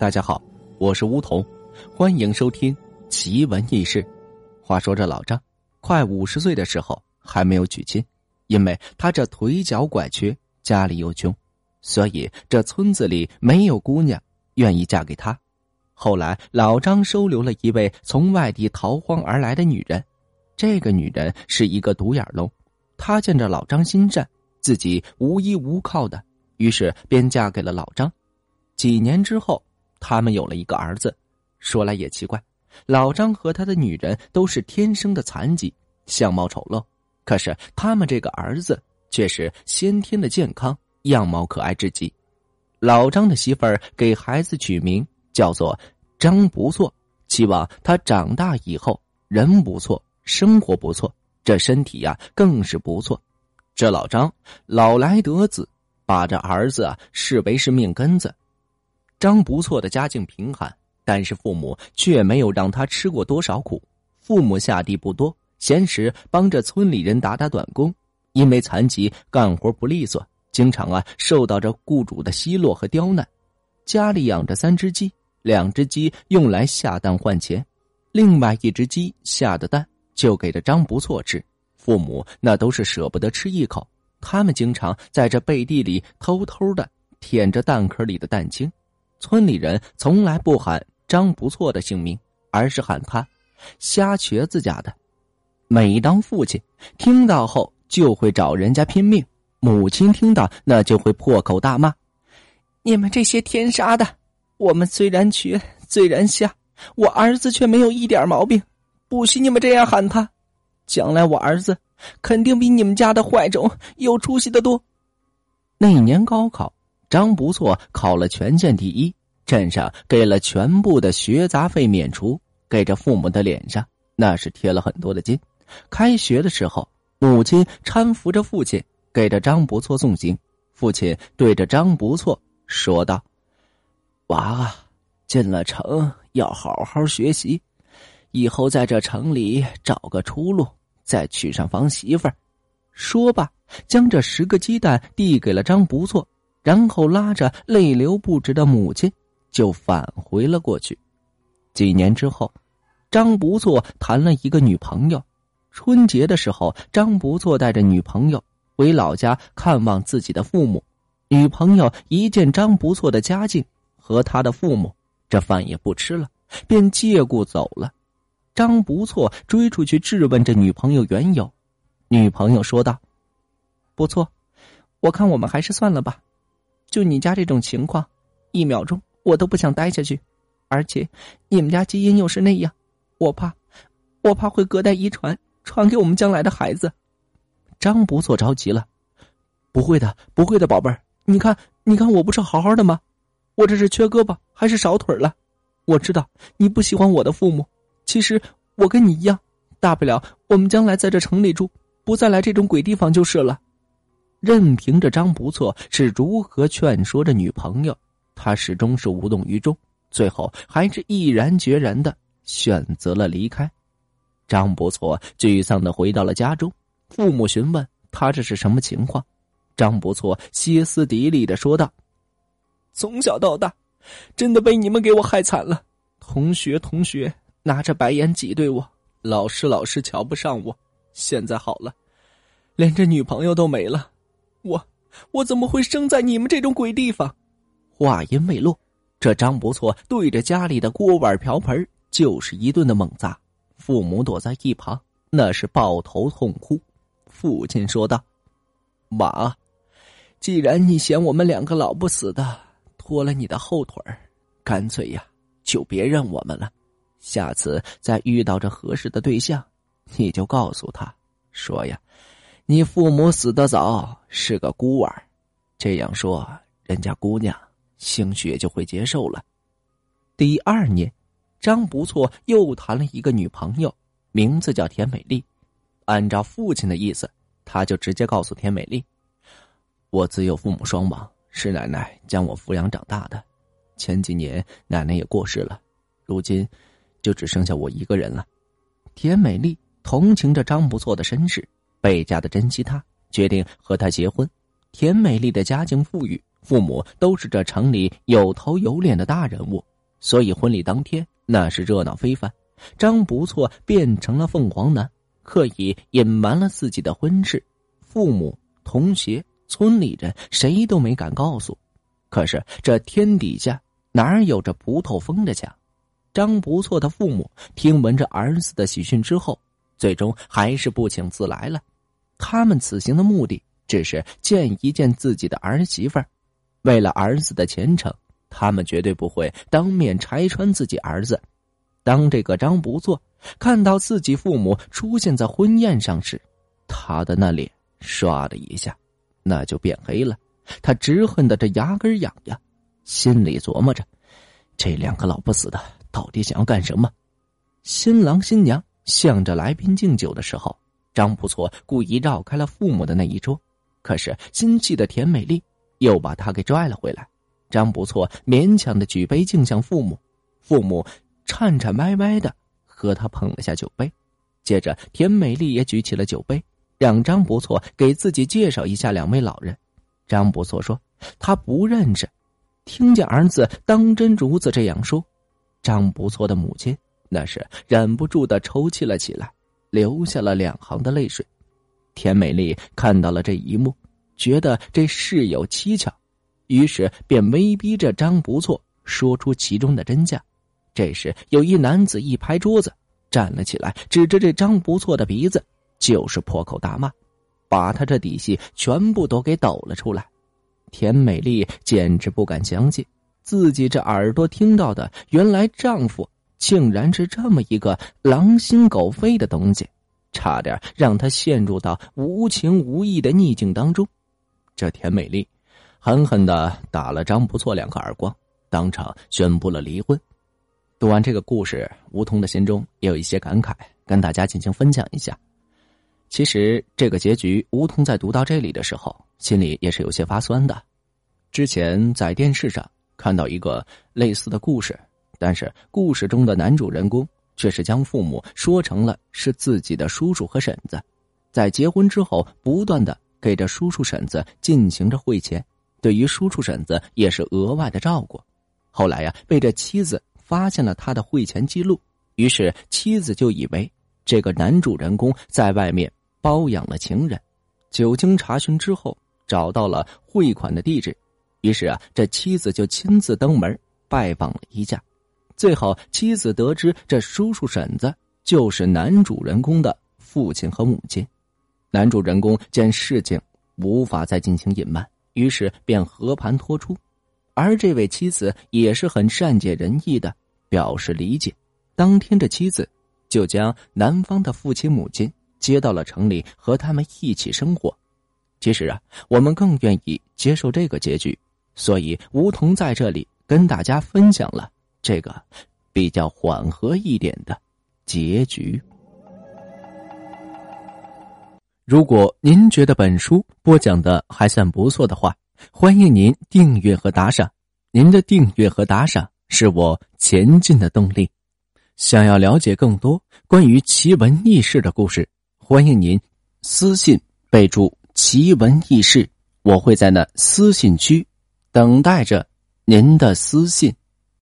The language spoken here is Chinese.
大家好，我是梧桐，欢迎收听奇闻异事。话说这老张快五十岁的时候还没有娶亲，因为他这腿脚拐瘸，家里又穷，所以这村子里没有姑娘愿意嫁给他。后来老张收留了一位从外地逃荒而来的女人，这个女人是一个独眼龙。她见着老张心善，自己无依无靠的，于是便嫁给了老张。几年之后。他们有了一个儿子，说来也奇怪，老张和他的女人都是天生的残疾，相貌丑陋，可是他们这个儿子却是先天的健康，样貌可爱至极。老张的媳妇儿给孩子取名叫做张不错，希望他长大以后人不错，生活不错，这身体呀更是不错。这老张老来得子，把这儿子啊视为是命根子。张不错的家境贫寒，但是父母却没有让他吃过多少苦。父母下地不多，闲时帮着村里人打打短工。因为残疾，干活不利索，经常啊受到着雇主的奚落和刁难。家里养着三只鸡，两只鸡用来下蛋换钱，另外一只鸡下的蛋就给这张不错吃。父母那都是舍不得吃一口，他们经常在这背地里偷偷的舔着蛋壳里的蛋清。村里人从来不喊张不错的姓名，而是喊他“瞎瘸子家的”。每当父亲听到后，就会找人家拼命；母亲听到，那就会破口大骂：“你们这些天杀的！我们虽然瘸，虽然瞎，我儿子却没有一点毛病，不许你们这样喊他！将来我儿子肯定比你们家的坏种有出息的多。”那年高考。张不错考了全县第一，镇上给了全部的学杂费免除，给这父母的脸上那是贴了很多的金。开学的时候，母亲搀扶着父亲给着张不错送行，父亲对着张不错说道：“娃啊，进了城要好好学习，以后在这城里找个出路，再娶上房媳妇儿。”说罢，将这十个鸡蛋递给了张不错。然后拉着泪流不止的母亲，就返回了过去。几年之后，张不错谈了一个女朋友。春节的时候，张不错带着女朋友回老家看望自己的父母。女朋友一见张不错的家境和他的父母，这饭也不吃了，便借故走了。张不错追出去质问这女朋友缘由，女朋友说道：“不错，我看我们还是算了吧。”就你家这种情况，一秒钟我都不想待下去，而且你们家基因又是那样，我怕，我怕会隔代遗传传给我们将来的孩子。张不错着急了，不会的，不会的，宝贝儿，你看，你看，我不是好好的吗？我这是缺胳膊还是少腿了？我知道你不喜欢我的父母，其实我跟你一样，大不了我们将来在这城里住，不再来这种鬼地方就是了。任凭着张不错是如何劝说着女朋友，他始终是无动于衷，最后还是毅然决然的选择了离开。张不错沮丧的回到了家中，父母询问他这是什么情况，张不错歇斯底里的说道：“从小到大，真的被你们给我害惨了。同学同学拿着白眼挤兑我，老师老师瞧不上我，现在好了，连这女朋友都没了。”我，我怎么会生在你们这种鬼地方？话音未落，这张不错对着家里的锅碗瓢盆就是一顿的猛砸。父母躲在一旁，那是抱头痛哭。父亲说道：“妈，既然你嫌我们两个老不死的拖了你的后腿儿干脆呀就别认我们了。下次再遇到这合适的对象，你就告诉他说呀。”你父母死得早，是个孤儿，这样说，人家姑娘兴许也就会接受了。第二年，张不错又谈了一个女朋友，名字叫田美丽。按照父亲的意思，他就直接告诉田美丽：“我自幼父母双亡，是奶奶将我抚养长大的。前几年奶奶也过世了，如今就只剩下我一个人了。”田美丽同情着张不错的身世。倍加的珍惜他，决定和他结婚。田美丽的家境富裕，父母都是这城里有头有脸的大人物，所以婚礼当天那是热闹非凡。张不错变成了凤凰男，刻意隐瞒了自己的婚事，父母、同学、村里人谁都没敢告诉。可是这天底下哪有着不透风的墙？张不错的父母听闻这儿子的喜讯之后，最终还是不请自来了。他们此行的目的只是见一见自己的儿媳妇儿，为了儿子的前程，他们绝对不会当面拆穿自己儿子。当这个张不错看到自己父母出现在婚宴上时，他的那脸唰的一下，那就变黑了。他直恨得这牙根痒痒，心里琢磨着：这两个老不死的到底想要干什么？新郎新娘向着来宾敬酒的时候，张不错故意绕开了父母的那一桌，可是心气的田美丽又把他给拽了回来。张不错勉强的举杯敬向父母，父母颤颤巍巍的和他碰了下酒杯，接着田美丽也举起了酒杯，让张不错给自己介绍一下两位老人。张不错说：“他不认识。”听见儿子当真如此这样说，张不错的母亲那是忍不住的抽泣了起来，流下了两行的泪水。田美丽看到了这一幕，觉得这事有蹊跷，于是便威逼着张不错说出其中的真相。这时，有一男子一拍桌子，站了起来，指着这张不错的鼻子，就是破口大骂。把他这底细全部都给抖了出来，田美丽简直不敢相信自己这耳朵听到的，原来丈夫竟然是这么一个狼心狗肺的东西，差点让他陷入到无情无义的逆境当中。这田美丽狠狠的打了张不错两个耳光，当场宣布了离婚。读完这个故事，吴桐的心中也有一些感慨，跟大家进行分享一下。其实这个结局，吴桐在读到这里的时候，心里也是有些发酸的。之前在电视上看到一个类似的故事，但是故事中的男主人公却是将父母说成了是自己的叔叔和婶子，在结婚之后不断的给这叔叔婶子进行着汇钱，对于叔叔婶子也是额外的照顾。后来呀，被这妻子发现了他的汇钱记录，于是妻子就以为这个男主人公在外面。包养了情人，久经查询之后，找到了汇款的地址，于是啊，这妻子就亲自登门拜访了一下。最后，妻子得知这叔叔婶子就是男主人公的父亲和母亲。男主人公见事情无法再进行隐瞒，于是便和盘托出。而这位妻子也是很善解人意的，表示理解。当天，这妻子就将男方的父亲母亲。接到了城里和他们一起生活，其实啊，我们更愿意接受这个结局，所以梧桐在这里跟大家分享了这个比较缓和一点的结局。如果您觉得本书播讲的还算不错的话，欢迎您订阅和打赏，您的订阅和打赏是我前进的动力。想要了解更多关于奇闻异事的故事。欢迎您私信备注“奇闻异事”，我会在那私信区等待着您的私信。